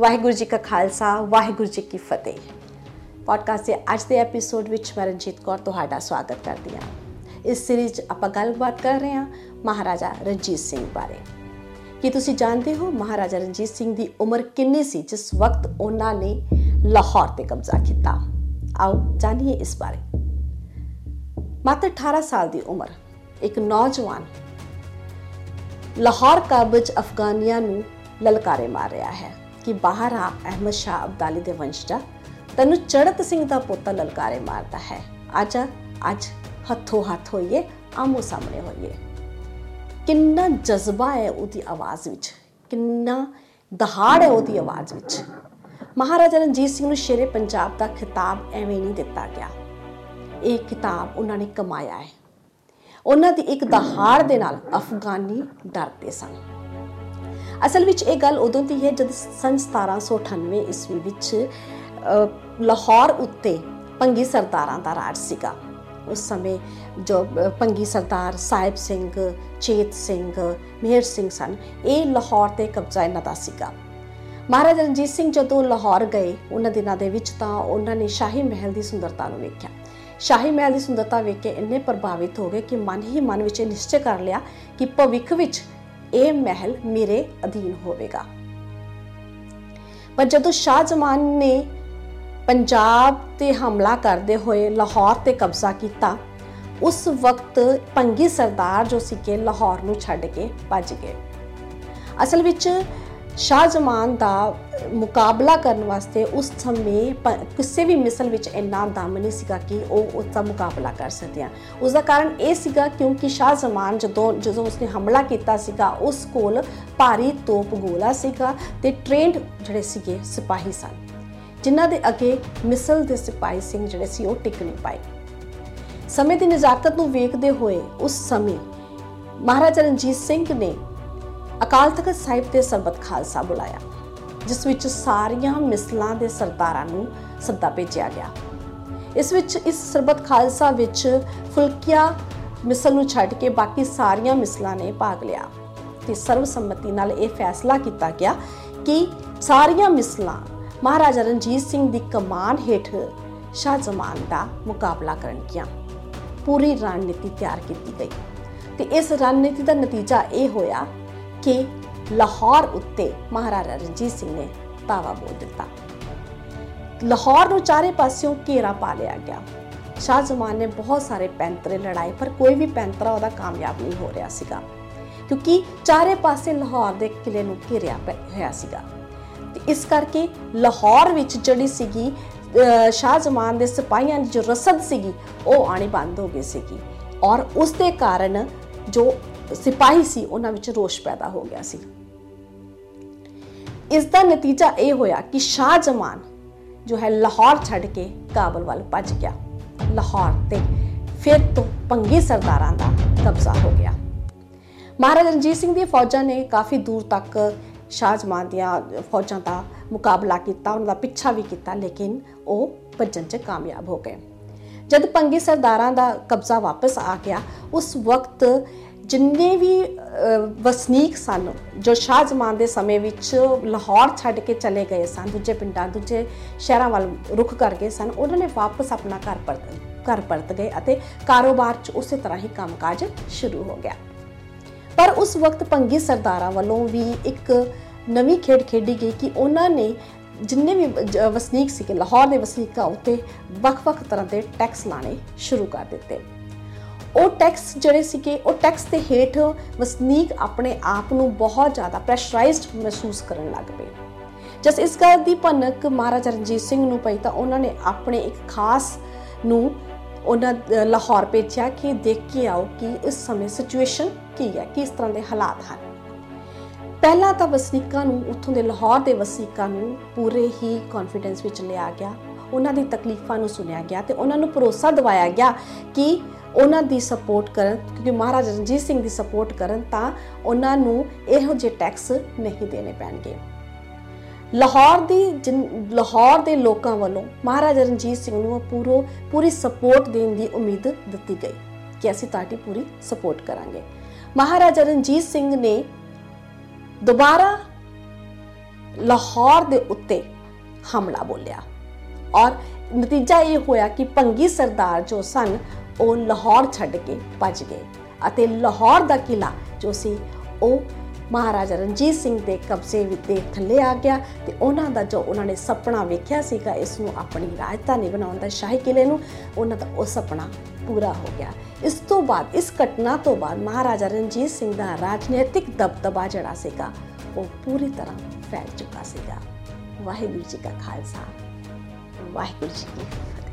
ਵਾਹਿਗੁਰੂ ਜੀ ਕਾ ਖਾਲਸਾ, ਵਾਹਿਗੁਰੂ ਜੀ ਕੀ ਫਤਿਹ। ਪੋਡਕਾਸਟ ਦੇ ਅੱਜ ਦੇ ਐਪੀਸੋਡ ਵਿੱਚ ਮੈਂ ਰਣਜੀਤ ਕੌਰ ਤੁਹਾਡਾ ਸਵਾਗਤ ਕਰਦੀ ਹਾਂ। ਇਸ ਸੀਰੀਜ਼ ਆਪਾਂ ਗੱਲਬਾਤ ਕਰ ਰਹੇ ਹਾਂ ਮਹਾਰਾਜਾ ਰਣਜੀਤ ਸਿੰਘ ਬਾਰੇ। ਕੀ ਤੁਸੀਂ ਜਾਣਦੇ ਹੋ ਮਹਾਰਾਜਾ ਰਣਜੀਤ ਸਿੰਘ ਦੀ ਉਮਰ ਕਿੰਨੀ ਸੀ, ਜਿਸ ਵਕਤ ਉਹਨਾਂ ਨੇ ਲਾਹੌਰ ਤੇ ਕਬਜ਼ਾ ਕੀਤਾ? ਆਓ ਜਾਣੀਏ ਇਸ ਬਾਰੇ। ਮਾਤਰ 18 ਸਾਲ ਦੀ ਉਮਰ, ਇੱਕ ਨੌਜਵਾਨ ਲਾਹੌਰ ਕਾਬਜ ਅਫਗਾਨੀਆਂ ਨੂੰ ਲਲਕਾਰੇ ਮਾਰ ਰਿਹਾ ਹੈ। ਕਿ ਬਾਹਰ ਆ ਅਹਿਮਦ ਸ਼ਾਹ ਅਬਦਾਲੀ ਦੇ ਵੰਸ਼ਜਾ ਤੈਨੂੰ ਚੜਤ ਸਿੰਘ ਦਾ ਪੁੱਤ ਲਲਕਾਰੇ ਮਾਰਦਾ ਹੈ। ਅੱਜ ਅੱਜ ਹੱਥੋਂ ਹੱਥ ਹੋਈਏ ਆਮੋ ਸਾਹਮਣੇ ਹੋਈਏ। ਕਿੰਨਾ ਜਜ਼ਬਾ ਹੈ ਉਹਦੀ ਆਵਾਜ਼ ਵਿੱਚ। ਕਿੰਨਾ ਦਹਾੜ ਹੈ ਉਹਦੀ ਆਵਾਜ਼ ਵਿੱਚ। ਮਹਾਰਾਜਾ ਰਣਜੀਤ ਸਿੰਘ ਨੂੰ ਸ਼ੇਰੇ ਪੰਜਾਬ ਦਾ ਖਿਤਾਬ ਐਵੇਂ ਨਹੀਂ ਦਿੱਤਾ ਗਿਆ। ਇਹ ਕਿਤਾਬ ਉਹਨਾਂ ਨੇ ਕਮਾਇਆ ਹੈ। ਉਹਨਾਂ ਦੀ ਇੱਕ ਦਹਾੜ ਦੇ ਨਾਲ ਅਫਗਾਨੀ ਡਰਦੇ ਸਨ। ਅਸਲ ਵਿੱਚ ਇਹ ਗੱਲ ਉਦੋਂ ਦੀ ਹੈ ਜਦ ਸਨ 1798 ਈਸਵੀ ਵਿੱਚ ਲਾਹੌਰ ਉੱਤੇ ਪੰਗੀ ਸਰਦਾਰਾਂ ਦਾ ਰਾਜ ਸੀਗਾ। ਉਸ ਸਮੇਂ ਜੋ ਪੰਗੀ ਸਰਦਾਰ ਸਾਹਿਬ ਸਿੰਘ, ਚੇਤ ਸਿੰਘ, ਮਿਹਰ ਸਿੰਘ ਸਨ, ਇਹ ਲਾਹੌਰ ਤੇ ਕਬਜ਼ਾ ਇਹਨਾਂ ਦਾ ਸੀਗਾ। ਮਹਾਰਾਜਾ ਰਣਜੀਤ ਸਿੰਘ ਜਦੋਂ ਲਾਹੌਰ ਗਏ, ਉਹਨਾਂ ਦਿਨਾਂ ਦੇ ਵਿੱਚ ਤਾਂ ਉਹਨਾਂ ਨੇ ਸ਼ਾਹੀ ਮਹਿਲ ਦੀ ਸੁੰਦਰਤਾ ਨੂੰ ਵੇਖਿਆ। ਸ਼ਾਹੀ ਮਹਿਲ ਦੀ ਸੁੰਦਰਤਾ ਵੇਖ ਕੇ ਇੰਨੇ ਪ੍ਰਭਾਵਿਤ ਹੋ ਗਏ ਕਿ ਮਨ ਹੀ ਮਨ ਵਿੱਚ ਨਿਸ਼ਚੈ ਕਰ ਲਿਆ ਕਿ ਭਵਿੱਖ ਵਿੱਚ ਇਹ ਮਹਿਲ ਮੇਰੇ ਅਧੀਨ ਹੋਵੇਗਾ। ਪਰ ਜਦੋਂ ਸ਼ਾਹ ਜਮਾਨ ਨੇ ਪੰਜਾਬ ਤੇ ਹਮਲਾ ਕਰਦੇ ਹੋਏ ਲਾਹੌਰ ਤੇ ਕਬਜ਼ਾ ਕੀਤਾ, ਉਸ ਵਕਤ ਪੰਗੀ ਸਰਦਾਰ ਜੋ ਸੀ ਕਿ ਲਾਹੌਰ ਨੂੰ ਛੱਡ ਕੇ ਭੱਜ ਗਏ। ਅਸਲ ਵਿੱਚ ਸ਼ਾਹ ਜਮਾਨ ਦਾ ਮੁਕਾਬਲਾ ਕਰਨ ਵਾਸਤੇ ਉਸ ਸਮੇਂ ਕਿਸੇ ਵੀ ਮਿਸਲ ਵਿੱਚ ਇੰਨਾ ਦਮ ਨਹੀਂ ਸੀਗਾ ਕਿ ਉਹ ਉਸ ਦਾ ਮੁਕਾਬਲਾ ਕਰ ਸਕਦੀਆਂ ਉਸ ਦਾ ਕਾਰਨ ਇਹ ਸੀਗਾ ਕਿਉਂਕਿ ਸ਼ਾਹ ਜਮਾਨ ਜਦੋਂ ਜਦੋਂ ਉਸਨੇ ਹਮਲਾ ਕੀਤਾ ਸੀਗਾ, ਉਸ ਕੋਲ ਭਾਰੀ ਤੋਪ ਗੋਲਾ ਸੀਗਾ ਤੇ ਟ੍ਰੇਨਡ ਜਿਹੜੇ ਸੀਗੇ ਸਿਪਾਹੀ ਸਨ, ਜਿਨ੍ਹਾਂ ਦੇ ਅੱਗੇ ਮਿਸਲ ਦੇ ਸਿਪਾਹੀ ਸਿੰਘ ਜਿਹੜੇ ਸੀ ਉਹ ਟਿਕ ਨਹੀਂ ਪਾਏ। ਸਮੇਂ ਦੀ ਨਜ਼ਾਕਤ ਨੂੰ ਵੇਖਦੇ ਹੋਏ ਉਸ ਸਮੇਂ ਮਹਾਰਾਜਾ ਰਣਜੀਤ ਸਿੰਘ ਨੇ ਅਕਾਲ ਤਖਤ ਸਾਹਿਬ ਤੇ ਸਰਬਤ ਖਾਲਸਾ ਬੁਲਾਇਆ, ਜਿਸ ਵਿੱਚ ਸਾਰੀਆਂ ਮਿਸਲਾਂ ਦੇ ਸਰਦਾਰਾਂ ਨੂੰ ਸੱਦਾ ਭੇਜਿਆ ਗਿਆ। ਇਸ ਵਿੱਚ ਇਸ ਸਰਬਤ ਖਾਲਸਾ ਵਿੱਚ ਫੁਲਕਿਆ ਮਿਸਲ ਨੂੰ ਛੱਡ ਕੇ ਬਾਕੀ ਸਾਰੀਆਂ ਮਿਸਲਾਂ ਨੇ ਭਾਗ ਲਿਆ ਤੇ ਸਰਵਸੰਮਤੀ ਨਾਲ ਇਹ ਫੈਸਲਾ ਕੀਤਾ ਗਿਆ ਕਿ ਸਾਰੀਆਂ ਮਿਸਲਾਂ ਮਹਾਰਾਜਾ ਰਣਜੀਤ ਸਿੰਘ ਦੀ ਕਮਾਨ ਹੇਠ ਸ਼ਾਹ ਜ਼ਮਾਨ ਦਾ ਮੁਕਾਬਲਾ ਕਰਨਗੀਆਂ ਪੂਰੀ ਰਣਨੀਤੀ ਤਿਆਰ ਕੀਤੀ ਗਈ ਤੇ ਇਸ ਰਣਨੀਤੀ ਦਾ ਨਤੀਜਾ ਇਹ ਹੋਇਆ ਕਿ ਲਾਹੌਰ ਉੱਤੇ ਮਹਾਰਾਜਾ ਰਣਜੀਤ ਸਿੰਘ ਨੇ ਤਾਵਾ ਬੋਲ ਦਿੱਤਾ। ਲਾਹੌਰ ਨੂੰ ਚਾਰੇ ਪਾਸਿਓਂ ਘੇਰਾ ਪਾ ਲਿਆ ਗਿਆ। ਸ਼ਾਹ ਜ਼ਮਾਨ ਨੇ ਬਹੁਤ ਸਾਰੇ ਪੈਂਤਰੇ ਲੜਾਏ, ਪਰ ਕੋਈ ਵੀ ਪੈਂਤਰਾ ਉਹਦਾ ਕਾਮਯਾਬ ਨਹੀਂ ਹੋ ਰਿਹਾ ਸੀਗਾ। ਕਿਉਂਕਿ ਚਾਰੇ ਪਾਸੇ ਲਾਹੌਰ ਦੇ ਕਿਲੇ ਨੂੰ ਘੇਰਿਆ ਹੋਇਆ ਸੀਗਾ। ਤੇ ਇਸ ਕਰਕੇ ਲਾਹੌਰ ਵਿੱਚ ਜਿਹੜੀ ਸੀਗੀ ਸ਼ਾਹ ਜ਼ਮਾਨ ਦੇ ਸਿਪਾਹੀਆਂ ਦੀ ਜੋ ਰਸਦ ਸੀਗੀ, ਉਹ ਆਣੀ ਬੰਦ ਹੋ ਗਈ ਸੀਗੀ। ਔਰ ਉਸ ਦੇ ਕਾਰਨ ਜੋ ਸਿਪਾਹੀ ਸੀ, ਉਹਨਾਂ ਵਿੱਚ ਰੋਸ਼ ਪੈਦਾ ਹੋ ਗਿਆ ਸੀ। ਇਸ ਦਾ ਨਤੀਜਾ ਇਹ ਹੋਇਆ ਕਿ ਸ਼ਾਹ ਜਮਾਨ ਜੋ ਹੈ ਲਾਹੌਰ ਛੱਡ ਕੇ ਕਾਬਲ ਵੱਲ ਭੱਜ ਗਿਆ। ਲਾਹੌਰ ਤੇ ਫਿਰ ਤੋਂ ਪੰਗੀ ਸਰਦਾਰਾਂ ਦਾ ਕਬਜ਼ਾ ਹੋ ਗਿਆ। ਮਹਾਰਾਜਾ ਰਣਜੀਤ ਸਿੰਘ ਦੀਆਂ ਫੌਜਾਂ ਨੇ ਕਾਫੀ ਦੂਰ ਤੱਕ ਸ਼ਾਹ ਜਮਾਨ ਦੀਆਂ ਫੌਜਾਂ ਦਾ ਮੁਕਾਬਲਾ ਕੀਤਾ, ਉਹਨਾਂ ਦਾ ਪਿੱਛਾ ਵੀ ਕੀਤਾ, ਲੇਕਿਨ ਉਹ ਭੱਜਣ 'ਚ ਕਾਮਯਾਬ ਹੋ ਗਏ। ਜਦ ਪੰਗੀ ਸਰਦਾਰਾਂ ਦਾ ਕਬਜ਼ਾ ਵਾਪਸ ਆ ਗਿਆ, ਉਸ ਵਕਤ ਜਿੰਨੇ ਵੀ ਵਸਨੀਕ ਸਨ, ਜੋ ਸ਼ਾਹ ਜਮਾਨ ਦੇ ਸਮੇਂ ਵਿੱਚ ਲਾਹੌਰ ਛੱਡ ਕੇ ਚਲੇ ਗਏ ਸਨ, ਦੂਜੇ ਪਿੰਡਾਂ, ਦੂਜੇ ਸ਼ਹਿਰਾਂ ਵੱਲ ਰੁਖ ਕਰ ਗਏ ਸਨ, ਉਹਨਾਂ ਨੇ ਵਾਪਸ ਆਪਣਾ ਘਰ ਪਰਤ ਘਰ ਪਰਤ ਗਏ ਅਤੇ ਕਾਰੋਬਾਰ 'ਚ ਉਸੇ ਤਰ੍ਹਾਂ ਹੀ ਕੰਮਕਾਜ ਸ਼ੁਰੂ ਹੋ ਗਿਆ। ਪਰ ਉਸ ਵਕਤ ਪੰਗੀ ਸਰਦਾਰਾਂ ਵੱਲੋਂ ਵੀ ਇੱਕ ਨਵੀਂ ਖੇਡ ਖੇਡੀ ਗਈ ਕਿ ਉਹਨਾਂ ਨੇ ਜਿੰਨੇ ਵੀ ਵਸਨੀਕ ਸੀ ਕਿ ਲਾਹੌਰ ਦੇ ਵਸਨੀਕਾਂ ਉੱਤੇ ਵੱਖ-ਵੱਖ ਤਰ੍ਹਾਂ ਦੇ ਟੈਕਸ ਲਾਣੇ ਸ਼ੁਰੂ ਕਰ ਦਿੱਤੇ। ਉਹ ਟੈਕਸ ਜਿਹੜੇ ਸੀਗੇ, ਉਹ ਟੈਕਸ ਦੇ ਹੇਠ ਵਸਨੀਕ ਆਪਣੇ ਆਪ ਨੂੰ ਬਹੁਤ ਜ਼ਿਆਦਾ ਪ੍ਰੈਸ਼ਰਾਈਜ਼ਡ ਮਹਿਸੂਸ ਕਰਨ ਲੱਗ ਪਏ। ਜਦ ਇਸ ਗੱਲ ਦੀ ਭਨਕ ਮਹਾਰਾਜਾ ਰਣਜੀਤ ਸਿੰਘ ਨੂੰ ਪਈ ਤਾਂ ਉਹਨਾਂ ਨੇ ਆਪਣੇ ਇੱਕ ਖਾਸ ਨੂੰ ਉਹਨਾਂ ਲਾਹੌਰ ਭੇਜਿਆ ਕਿ ਦੇਖ ਕੇ ਆਓ ਕਿ ਇਸ ਸਮੇਂ ਸਿਚੁਏਸ਼ਨ ਕੀ ਹੈ, ਕਿਸ ਤਰ੍ਹਾਂ ਦੇ ਹਾਲਾਤ ਹਨ। ਪਹਿਲਾਂ ਤਾਂ ਵਸਨੀਕਾਂ ਨੂੰ ਉੱਥੋਂ ਦੇ ਲਾਹੌਰ ਦੇ ਵਸਨੀਕਾਂ ਨੂੰ ਪੂਰੇ ਹੀ ਕੌਨਫੀਡੈਂਸ ਵਿੱਚ ਲਿਆ ਗਿਆ। ਉਹਨਾਂ ਦੀ ਤਕਲੀਫਾਂ ਨੂੰ ਸੁਣਿਆ ਗਿਆ ਤੇ ਉਹਨਾਂ ਨੂੰ ਭਰੋਸਾ ਦਿਵਾਇਆ ਗਿਆ ਕਿ ਉਹਨਾਂ ਦੀ ਸਪੋਰਟ ਕਰਨ, ਕਿਉਂਕਿ ਮਹਾਰਾਜਾ ਰਣਜੀਤ ਸਿੰਘ ਦੀ ਸਪੋਰਟ ਕਰਨ ਤਾਂ ਉਹਨਾਂ ਨੂੰ ਇਹੋ ਜਿਹੇ ਟੈਕਸ ਨਹੀਂ ਦੇਣੇ ਪੈਣਗੇ। ਲਾਹੌਰ ਦੀ ਲਾਹੌਰ ਦੇ ਲੋਕਾਂ ਵੱਲੋਂ ਮਹਾਰਾਜਾ ਰਣਜੀਤ ਸਿੰਘ ਨੂੰ ਪੂਰੋ, ਪੂਰੀ ਸਪੋਰਟ ਦੇਣ ਦੀ ਉਮੀਦ ਦਿੱਤੀ ਗਈ ਕਿ ਅਸੀਂ ਤੁਹਾਡੀ ਪੂਰੀ ਸਪੋਰਟ ਕਰਾਂਗੇ। ਮਹਾਰਾਜਾ ਰਣਜੀਤ ਸਿੰਘ ਨੇ ਦੁਬਾਰਾ ਲਾਹੌਰ ਦੇ ਉੱਤੇ ਹਮਲਾ ਬੋਲਿਆ ਔਰ ਨਤੀਜਾ ਇਹ ਹੋਇਆ ਕਿ ਭੰਗੀ ਸਰਦਾਰ ਜੋ ਸਨ ਉਹ ਲਾਹੌਰ ਛੱਡ ਕੇ ਭੱਜ ਗਏ ਅਤੇ ਲਾਹੌਰ ਦਾ ਕਿਲਾ ਜੋ ਸੀ, ਉਹ ਮਹਾਰਾਜਾ ਰਣਜੀਤ ਸਿੰਘ ਦੇ ਕਬਜ਼ੇ ਵਿੱਚ ਦੇ ਥੱਲੇ ਆ ਗਿਆ ਤੇ ਉਹਨਾਂ ਦਾ ਜੋ ਉਹਨਾਂ ਨੇ ਸੁਪਨਾ ਵੇਖਿਆ ਸੀਗਾ, ਇਸ ਨੂੰ ਆਪਣੀ ਰਾਜਧਾਨੀ ਬਣਾਉਣ ਦਾ ਸ਼ਾਹੀ ਕਿਲੇ ਨੂੰ, ਉਹਨਾਂ ਦਾ ਉਹ ਸੁਪਨਾ ਪੂਰਾ ਹੋ ਗਿਆ। ਇਸ ਤੋਂ ਬਾਅਦ, ਇਸ ਘਟਨਾ ਤੋਂ ਬਾਅਦ ਮਹਾਰਾਜਾ ਰਣਜੀਤ ਸਿੰਘ ਦਾ ਰਾਜਨੀਤਿਕ ਦਬਦਬਾ ਜਿਹੜਾ ਸੀਗਾ, ਉਹ ਪੂਰੀ ਤਰ੍ਹਾਂ ਫੈਲ ਚੁੱਕਾ ਸੀਗਾ। ਵਾਹਿਗੁਰੂ ਜੀ ਕਾ ਖਾਲਸਾ। ਵਾਹਿਗੁਰੂ ਜੀ ਕੀ ਫਤਿਹ।